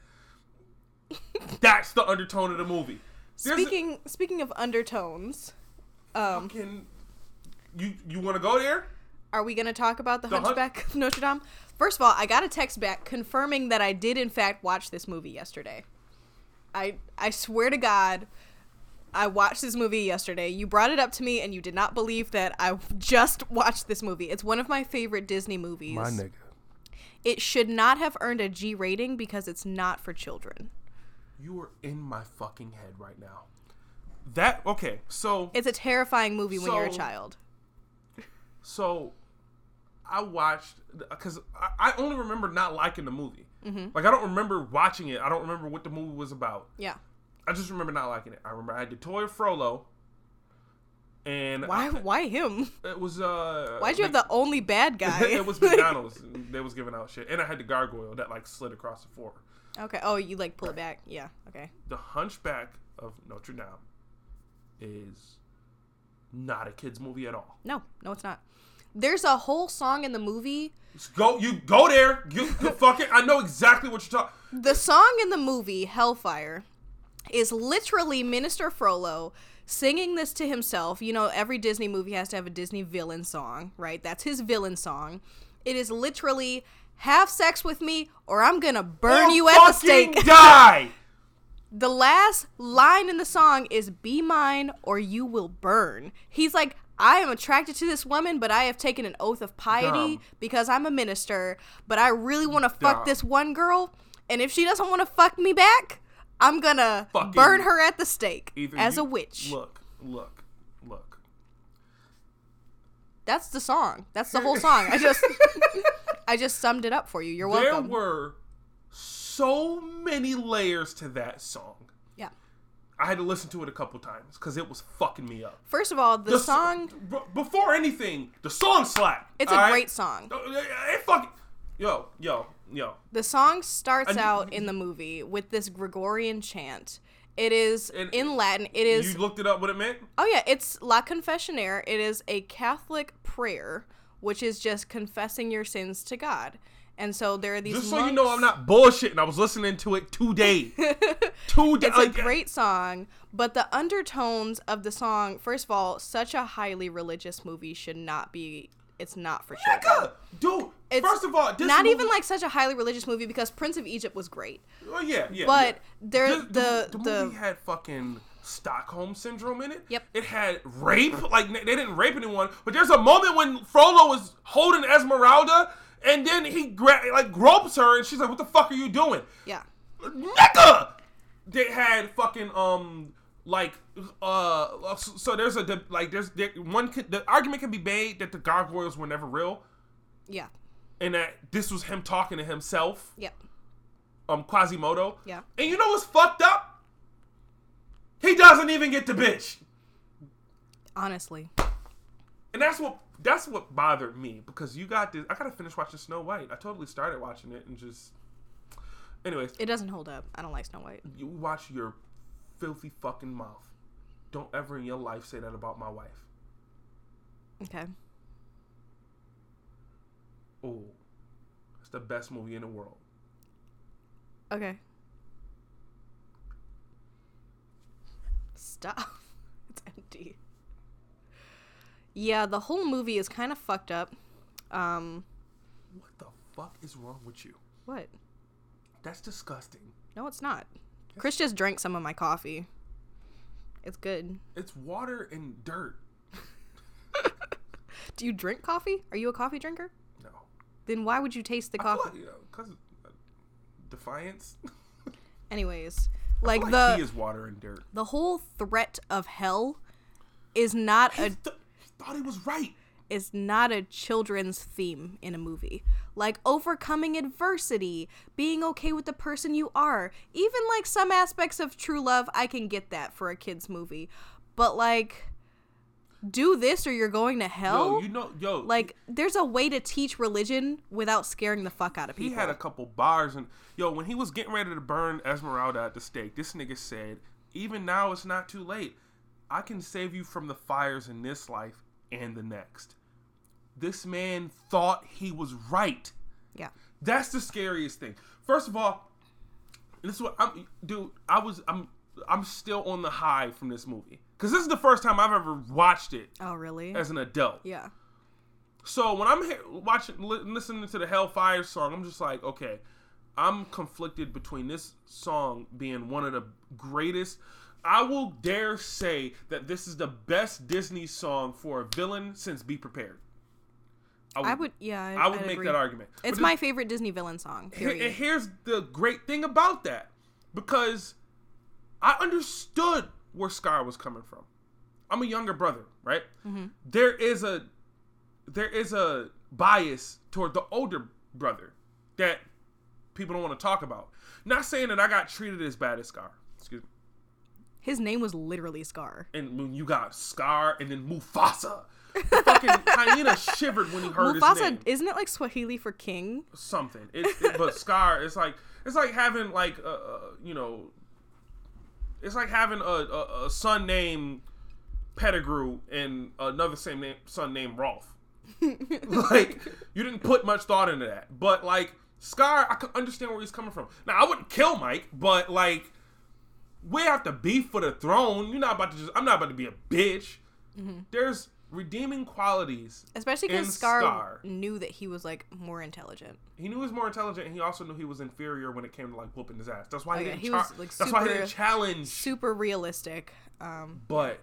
That's the undertone of the movie. There's a- Speaking speaking of undertones, um, fucking- you you want to go there? are we going to talk about the The Hun- Hunchback of Notre Dame? First of all, I got a text back confirming that I did in fact watch this movie yesterday. I I swear to God, I watched this movie yesterday. You brought it up to me and you did not believe that I just watched this movie. It's one of my favorite Disney movies. My nigga. It should not have earned a G rating because it's not for children. You are in my fucking head right now. That okay? So It's a terrifying movie when you're a child. So, I watched because I, I only remember not liking the movie. Mm-hmm. Like I don't remember watching it. I don't remember what the movie was about. Yeah. I just remember not liking it. I remember I had the toy of Frollo, and Why I- why him? *laughs* it was uh. Why'd you have the only bad *laughs* guy? it was McDonald's. *laughs* they was giving out shit, and I had the gargoyle that like slid across the floor. okay. Oh, you like pull it back. Yeah. Okay. The Hunchback of Notre Dame is not a kids movie at all. No, no, it's not. There's a whole song in the movie. Go, you go there. You, you *laughs* fucking. I know exactly what you're talking. The song in the movie Hellfire is literally Minister Frollo singing this to himself. You know, every Disney movie has to have a Disney villain song, right? That's his villain song. It is literally have sex with me or I'm gonna burn you at the stake. *laughs* Die. the last line in the song is be mine or you will burn. He's like, I am attracted to this woman, but I have taken an oath of piety Dumb. because I'm a minister, but I really want to fuck this one girl, and if she doesn't want to fuck me back, I'm gonna Fucking- burn her at the stake as you- a witch. Look, look, look. That's the song. That's the whole *laughs* song. I just *laughs* I just summed it up for you. You're welcome. There were so many layers to that song. I had to listen to it a couple times because it was fucking me up. First of all, the, The song b- before anything, the song slap. it's a alright? great song. It fucking. Yo, yo, yo. The song starts I- out in the movie with this Gregorian chant. It is in Latin. It is You looked it up what it meant? Oh yeah, it's La Confessionare. It is a Catholic prayer, which is just confessing your sins to God. And so there are these. Just so you know, I'm not bullshitting. I was listening to it today. *laughs* Today. It's a great song, but the undertones of the song. First of all, such a highly religious movie should not be. It's not for children. Nigga, dude. It's first of all, this not movie- even like such a highly religious movie because Prince of Egypt was great. Oh yeah, yeah. But yeah. there- the, the- the, the- movie had fucking Stockholm syndrome in it. Yep. It had rape. Like they didn't rape anyone, but there's a moment when Frollo is holding Esmeralda, and then he gra- like gropes her, and she's like, "What the fuck are you doing?" Yeah. nigga. They had fucking um like uh so there's a like there's there, one could, the argument can be made that the gargoyles were never real Yeah. and that this was him talking to himself Yeah. um Quasimodo Yeah. and you know what's fucked up he doesn't even get the bitch Honestly. and that's what that's what bothered me because you got this I gotta finish watching Snow White I totally started watching it and just anyways It doesn't hold up. I don't like Snow White. you watch your filthy fucking mouth. Don't ever in your life say that about my wife. Okay. Oh, it's the best movie in the world. Okay. Stop. *laughs* It's empty. Yeah, the whole movie is kind of fucked up. Um, What the fuck is wrong with you? what? That's disgusting. No, it's not. Chris just drank some of my coffee. It's good. It's water and dirt. *laughs* Do you drink coffee? Are you a coffee drinker? No. Then why would you taste the coffee? like, you know, cause uh, defiance. *laughs* Anyways, like, like the he is water and dirt. the whole threat of hell is not a thought he was right. is not a children's theme in a movie. Like overcoming adversity, being okay with the person you are. Even like some aspects of true love, I can get that for a kids movie. But like do this or you're going to hell? Yo, you know, yo, like there's a way to teach religion without scaring the fuck out of people. he had a couple bars and yo, when he was getting ready to burn Esmeralda at the stake, this nigga said, "Even now, it's not too late. I can save you from the fires in this life and the next." This man thought he was right. yeah. That's the scariest thing. First of all, this is what I'm, dude. I was, I'm, I'm still on the high from this movie because this is the first time I've ever watched it Oh really? as an adult. yeah. So when I'm he- watching, listening to the Hellfire song, I'm just like, okay, I'm conflicted between this song being one of the greatest. I will dare say that this is the best Disney song for a villain since Be Prepared. I would yeah, I, I would I'd make agree. that argument. It's But my favorite Disney villain song. Period. and here's the great thing about that because I understood where Scar was coming from. I'm a younger brother, right? Mm-hmm. There is a there is a bias toward the older brother that people don't want to talk about. Not saying that I got treated as bad as Scar. Excuse me. His name was literally Scar. And when you got Scar and then Mufasa. The fucking *laughs* hyena shivered when he heard his Mufasa, name. isn't it like Swahili for king? something. It's it, but *laughs* Scar. It's like it's like having like uh, uh, you know, it's like having a, a, a son named Pettigrew and another same name son named Rolf. *laughs* like you didn't put much thought into that. But like Scar, I can understand where he's coming from. Now I wouldn't kill Mike, but like we have to beef for the throne. You're not about to just. I'm not about to be a bitch. There's redeeming qualities. Especially because Scar, Scar. knew that he was like more intelligent. He knew he was more intelligent, and he also knew he was inferior when it came to like whooping his ass. That's why he Oh, yeah, didn't. he char- was, like, that's why he didn't challenge. Super realistic. Um, But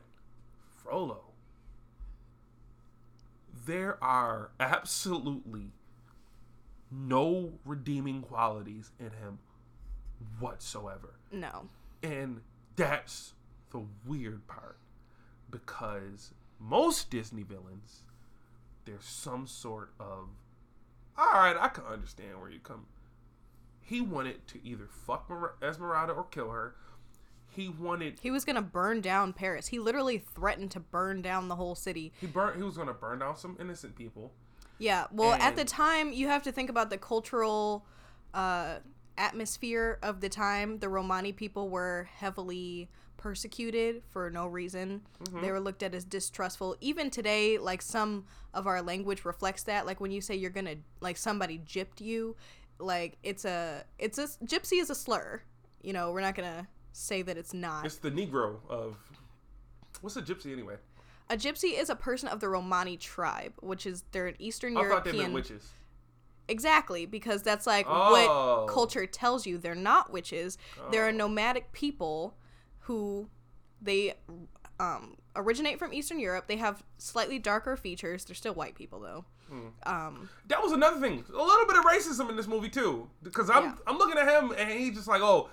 Frollo, there are absolutely no redeeming qualities in him whatsoever. no. And that's the weird part because most Disney villains, there's some sort of, all right, I can understand where you come. He wanted to either fuck Mer- Esmeralda or kill her. He wanted He was gonna burn down Paris. He literally threatened to burn down the whole city. he burnt. He was gonna burn down some innocent people. Yeah. Well, at the time, you have to think about the cultural uh, atmosphere of the time. The Romani people were heavily persecuted for no reason. Mm-hmm. They were looked at as distrustful. Even today, like some of our language reflects that. Like when you say you're gonna like somebody gypped you, like it's a it's a gypsy is a slur. You know, we're not gonna say that it's not. It's the Negro of what's a gypsy anyway? A gypsy is a person of the Romani tribe, which is they're an Eastern I thought they European. meant witches. Exactly, because that's like Oh. what culture tells you. They're not witches. They're a Oh. nomadic people who they um, originate from Eastern Europe. They have slightly darker features. They're still white people though. Hmm. Um, That was another thing. A little bit of racism in this movie too, because I'm Yeah. I'm looking at him and he's just like, oh,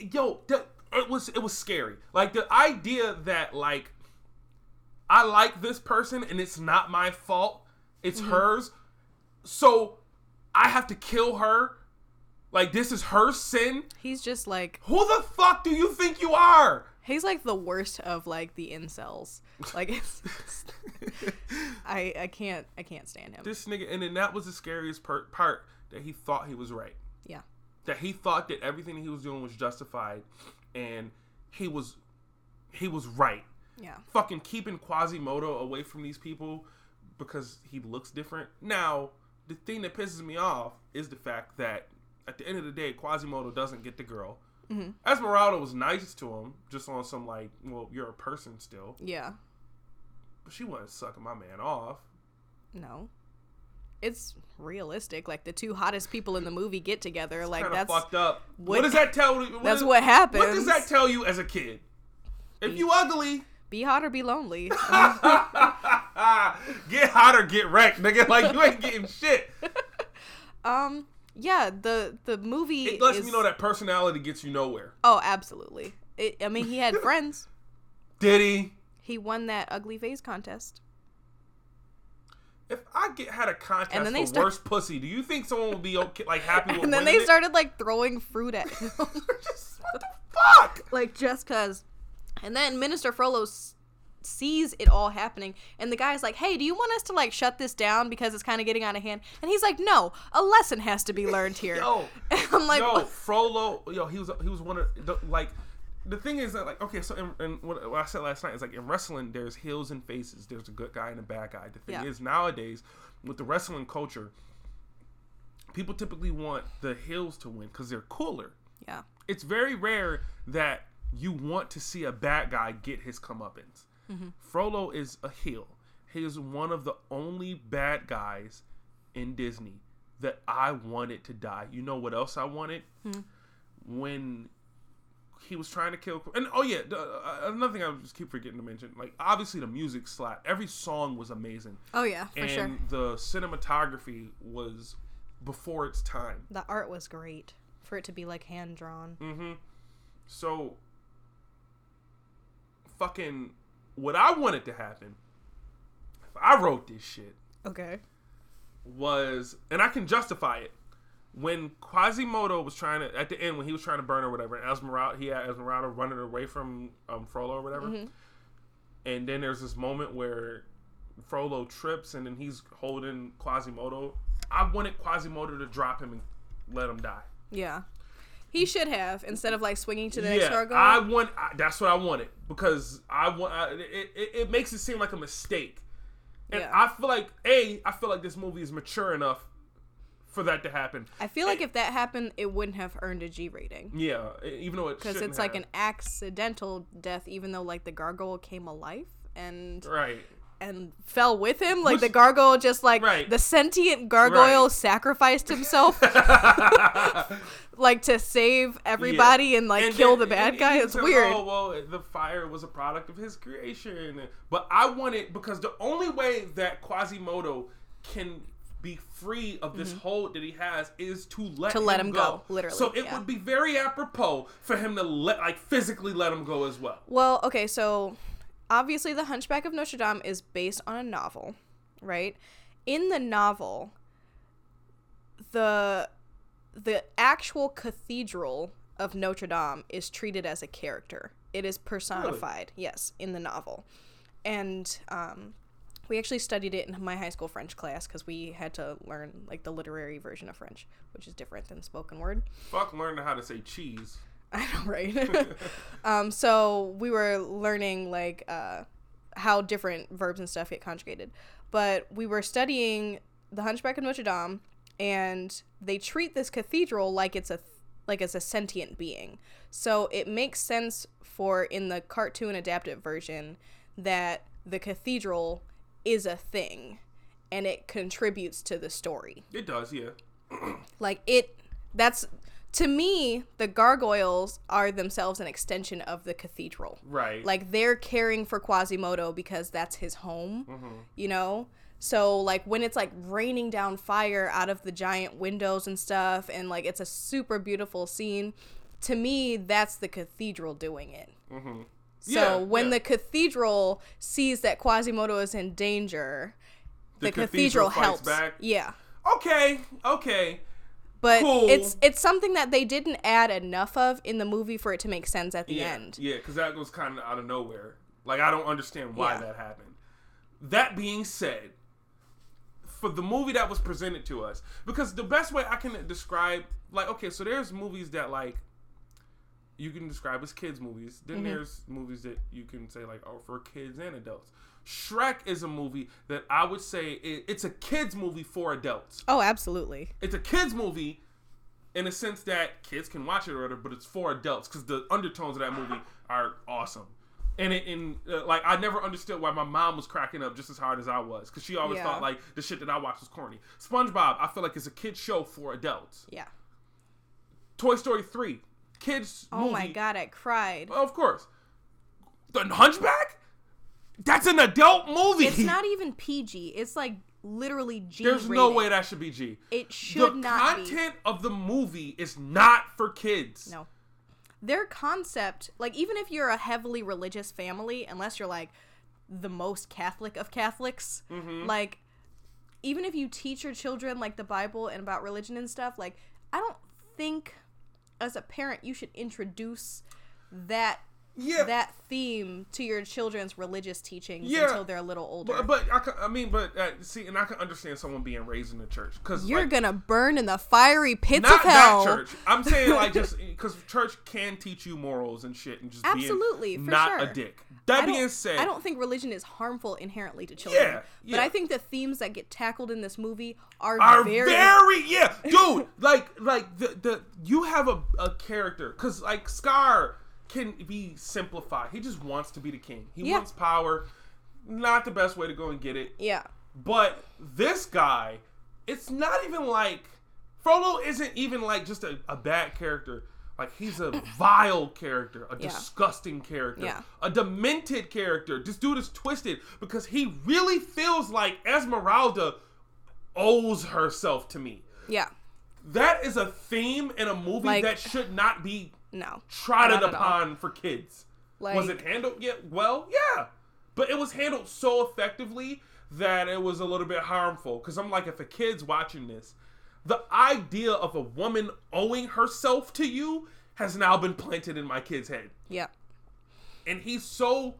yo, that, it was it was scary. Like the idea that like I like this person and it's not my fault, it's Mm-hmm. hers, so I have to kill her. Like this is her sin. he's just like Who the fuck do you think you are? he's like the worst of like the incels. Like it's, *laughs* I I can't I can't stand him. This nigga, and then that was the scariest per- part that he thought he was right. Yeah. That he thought that everything he was doing was justified, and he was, he was right. Yeah. Fucking keeping Quasimodo away from these people because he looks different. Now, the thing that pisses me off is the fact that at the end of the day, Quasimodo doesn't get the girl. Mm-hmm. Esmeralda was nice to him, just on some like, well, you're a person still, Yeah. but she wasn't sucking my man off. No. It's realistic. Like the two hottest people in the movie get together. like that's fucked up. What, what- does that tell? What that's is- what happens. What does that tell you as a kid? If you ugly, be hot or be lonely. *laughs* *laughs* get hot or get wrecked, nigga. Like you ain't getting *laughs* shit. um yeah, the the movie It lets is, me know that personality gets you nowhere. Oh, absolutely. It, I mean, he had *laughs* friends. Did he? He won that ugly face contest. If I get had a contest And then they for start- worst pussy, do you think someone would be okay, like happy with *laughs* And then they it? started like throwing fruit at him. Just, what the fuck? like just cuz. And then Minister Frollo sees it all happening and the guy's like, "Hey, do you want us to like shut this down because it's kind of getting out of hand?" And he's like, "No, a lesson has to be learned *laughs* here." Yo, *laughs* And I'm like, yo, "What?" Frollo, yo, he was he was one of the, like. The thing is that like okay, so in, in what, what I said last night is like in wrestling, there's heels and faces. There's a good guy and a bad guy. The thing Yeah. is nowadays with the wrestling culture, people typically want the heels to win because they're cooler. yeah. It's very rare that you want to see a bad guy get his comeuppance. Frollo is a heel. He is one of the only bad guys in Disney that I wanted to die. You know what else I wanted? When he was trying to kill. And oh yeah, uh, another thing I just keep forgetting to mention. Like obviously the music slapped. Every song was amazing, Oh yeah, for and sure. the cinematography was before its time. The art was great for it to be like hand drawn. Mm-hmm. So, fucking, what I wanted to happen, if I wrote this shit, Okay. was, and I can justify it. When Quasimodo was trying to, at the end, when he was trying to burn or whatever, and Esmeralda, he had Esmeralda running away from um, Frollo or whatever. And then there's this moment where Frollo trips and then he's holding Quasimodo. I wanted Quasimodo to drop him and let him die. Yeah. He should have instead of like swinging to the next yeah, gargoyle. I want. I, that's what I wanted because I want. I, it, it, it makes it seem like a mistake And Yeah. I feel like a, I feel like this movie is mature enough for that to happen. I feel like if that happened, it wouldn't have earned a G rating Yeah, even though it because it's like have. an accidental death, even though like the gargoyle came alive and right. And fell with him. Like the gargoyle just like Right. the sentient gargoyle Right. sacrificed himself *laughs* like to save everybody and like And kill then- the bad and guy. It's said, weird. Oh well, the fire was a product of his creation, but I want it because the only way that Quasimodo can be free of this hold that he has is to let Mm-hmm. To let him go, literally, So it yeah. would be very apropos for him to let like physically let him go as well. Well, okay, so obviously The Hunchback of Notre Dame is based on a novel, right? In the novel, the the actual cathedral of Notre Dame is treated as a character. It is personified, yes, in the novel. And um we actually studied it in my high school French class because we had to learn like the literary version of French, which is different than spoken word. Fuck learning how to say cheese. *laughs* I know, right? *laughs* um, so we were learning like uh, how different verbs and stuff get conjugated, but we were studying the Hunchback of Notre Dame, and they treat this cathedral like it's a like it's a sentient being. So it makes sense for in the cartoon adapted version that the cathedral is a thing, and it contributes to the story It does, yeah. like it that's to me the gargoyles are themselves an extension of the cathedral Right. like they're caring for quasimodo because that's his home Mm-hmm. you know so like when it's like raining down fire out of the giant windows and stuff and like it's a super beautiful scene to me that's the cathedral doing it Mm-hmm. so Yeah, when yeah. the cathedral sees that quasimodo is in danger the, The cathedral, cathedral helps back? yeah Okay, okay. But Cool. it's it's something that they didn't add enough of in the movie for it to make sense at the yeah, end. Yeah, because that was kind of out of nowhere. Like I don't understand why Yeah. that happened. That being said, for the movie that was presented to us, because the best way I can describe, like, okay, so there's movies that like you can describe as kids movies. Then Mm-hmm. there's movies that you can say like, oh, for kids and adults. Shrek is a movie that I would say it, it's a kids movie for adults. Oh, absolutely. It's a kids movie in a sense that kids can watch it or whatever, but it's for adults because the undertones of that movie are awesome. And it, in uh, like I never understood why my mom was cracking up just as hard as I was because she always Yeah. thought like the shit that I watched was corny. SpongeBob, I feel like it's a kid show for adults. Yeah. Toy Story three, kids. Oh movie. my god, I cried. Of course. The Hunchback. That's an adult movie. It's not even PG. It's like literally G. There's no way that should be G. It should the not be. content of the movie is not for kids. No. Their concept, like even if you're a heavily religious family, unless you're like the most Catholic of Catholics, Mm-hmm. like even if you teach your children like the Bible and about religion and stuff, like I don't think as a parent you should introduce that Yeah. that theme to your children's religious teachings Yeah. until they're a little older. But, but I, can, I mean, but uh, see, and I can understand someone being raised in the church because you're like, gonna burn in the fiery pits not of hell. that church. I'm saying *laughs* like just because church can teach you morals and shit, and just Absolutely, not sure. a dick. That I being said, I don't think religion is harmful inherently to children. Yeah, But. I think the themes that get tackled in this movie are, are very, very, yeah, *laughs* dude. like like the the you have a a character because like Scar can be simplified. He just wants to be the king. He Yeah. wants power. Not the best way to go and get it. yeah. But this guy, it's not even like Frollo isn't even like just a, a bad character. Like he's a *laughs* vile character, a Yeah. disgusting character, Yeah. a demented character. This dude is twisted because he really feels like Esmeralda owes herself to me. Yeah. That is a theme in a movie Like- that should not be No. trotted Not at all. upon for kids. Like, was it handled yet? Well, yeah, but it was handled so effectively that it was a little bit harmful. Because I'm like, if a kid's watching this, the idea of a woman owing herself to you has now been planted in my kid's head, Yeah. and he's so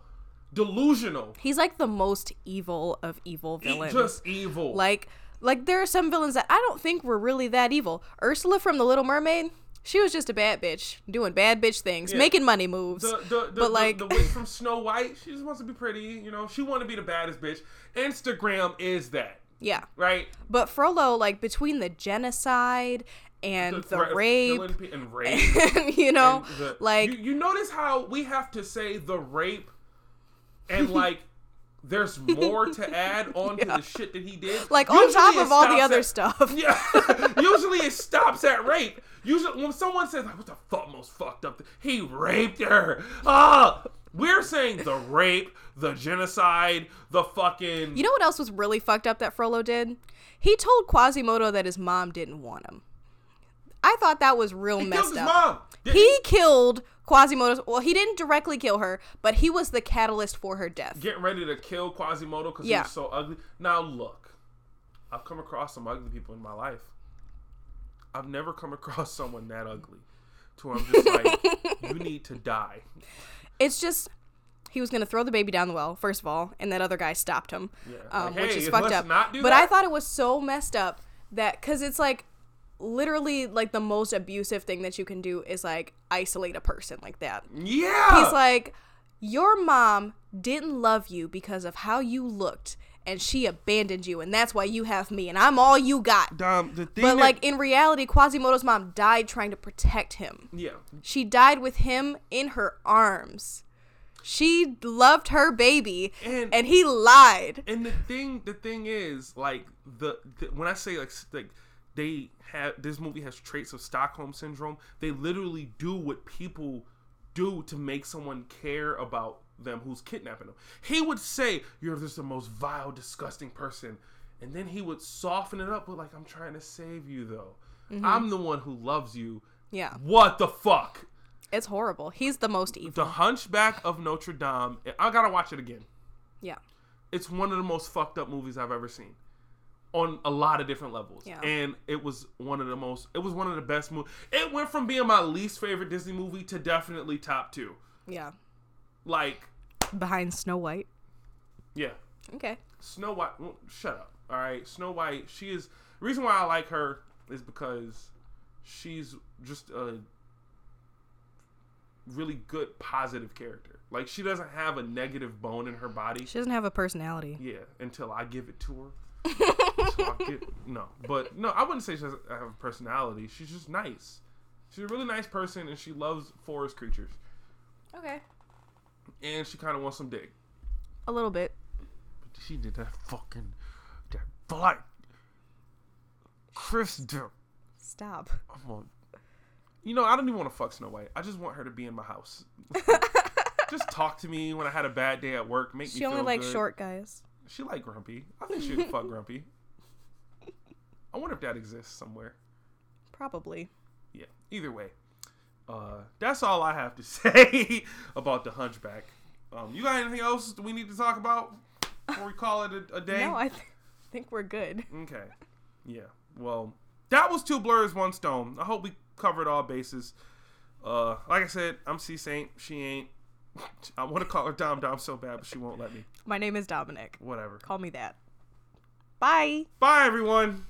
delusional. He's like the most evil of evil villains. just evil. like like there are some villains that I don't think were really that evil. Ursula from The Little Mermaid, She was just a bad bitch doing bad bitch things, Yeah. making money moves. The, the, the, But, like- the, the witch from Snow White, she just wants to be pretty. You know, she want to be the baddest bitch. Instagram is that, yeah. right? But Frollo, like between the genocide and the, of rape, and rape. *laughs* you know, and the- like you, you notice how we have to say the rape, and *laughs* like there's more to add *laughs* on to the shit that he did. like on top of all the stops other at- stuff. Yeah, usually it stops at rape. Usually when someone says like, "What the fuck most fucked up?" He raped her. Ah, we're saying the rape, the genocide, the fucking. You know what else was really fucked up that Frollo did? He told Quasimodo that his mom didn't want him. I thought that was real he messed up. mom. Didn't He killed Quasimodo's. Well, he didn't directly kill her, but he was the catalyst for her death. getting ready to kill Quasimodo because Yeah. he was so ugly. Now look, I've come across some ugly people in my life. I've never come across *laughs* someone that ugly, to where I'm just like, you *laughs* need to die. It's just he was gonna throw the baby down the well first of all, and that other guy stopped him, Yeah. um, Like, which hey, is fucked up. but I thought it was so messed up that because it's like literally like the most abusive thing that you can do is like isolate a person like that. Yeah. He's like, your mom didn't love you because of how you looked, and she abandoned you, and that's why you have me, and I'm all you got. Dom, the thing But that- like in reality, Quasimodo's mom died trying to protect him. yeah, She died with him in her arms. She loved her baby, And- and, he lied. and the thing, the thing is, like the, the when I say like like they have this movie has traits of Stockholm syndrome. They literally do what people do to make someone care about them who's kidnapping them. He would say, "You're just the most vile, disgusting person," and then he would soften it up with like, "I'm trying to save you, though. Mm-hmm. I'm the one who loves you." Yeah, What the fuck? it's horrible. He's the most evil. The Hunchback of Notre Dame. I gotta watch it again. Yeah, It's one of the most fucked up movies I've ever seen, on a lot of different levels. Yeah. And it was one of the most. It was one of the best movies. It went from being my least favorite Disney movie to definitely top two. yeah. Like, Behind Snow White. yeah, Okay. Snow White. well, shut up. All right, Snow White. She is. The reason why I like her is because she's just a really good positive character. Like she doesn't have a negative bone in her body. She doesn't have a personality. Yeah, until I give it to her. *laughs* So I get- no, but no, I wouldn't say she doesn't have a personality. She's just nice. She's a really nice person, and she loves forest creatures, Okay. And she kind of wants some dick. A little bit. But she did that fucking that flight. Chris did. Stop. On. You know, I don't even want to fuck Snow White. I just want her to be in my house. *laughs* just talk to me when I had a bad day at work. Make me She only likes short guys. She like Grumpy. I think she'd fuck *laughs* Grumpy. I wonder if that exists somewhere. Probably. Yeah. Either way, uh, that's all I have to *laughs* say about the Hunchback. Um, you got anything else we need to talk about before we call it a, a day? No, I th- think we're good. Okay. Yeah. Well, that was two blurs, one stone. I hope we covered all bases. Uh, like I said, I'm C Saint. She ain't. *laughs* I want to call her Dom Dom so bad, but she won't let me. My name is Dominic. Whatever. Call me that. Bye. Bye, everyone.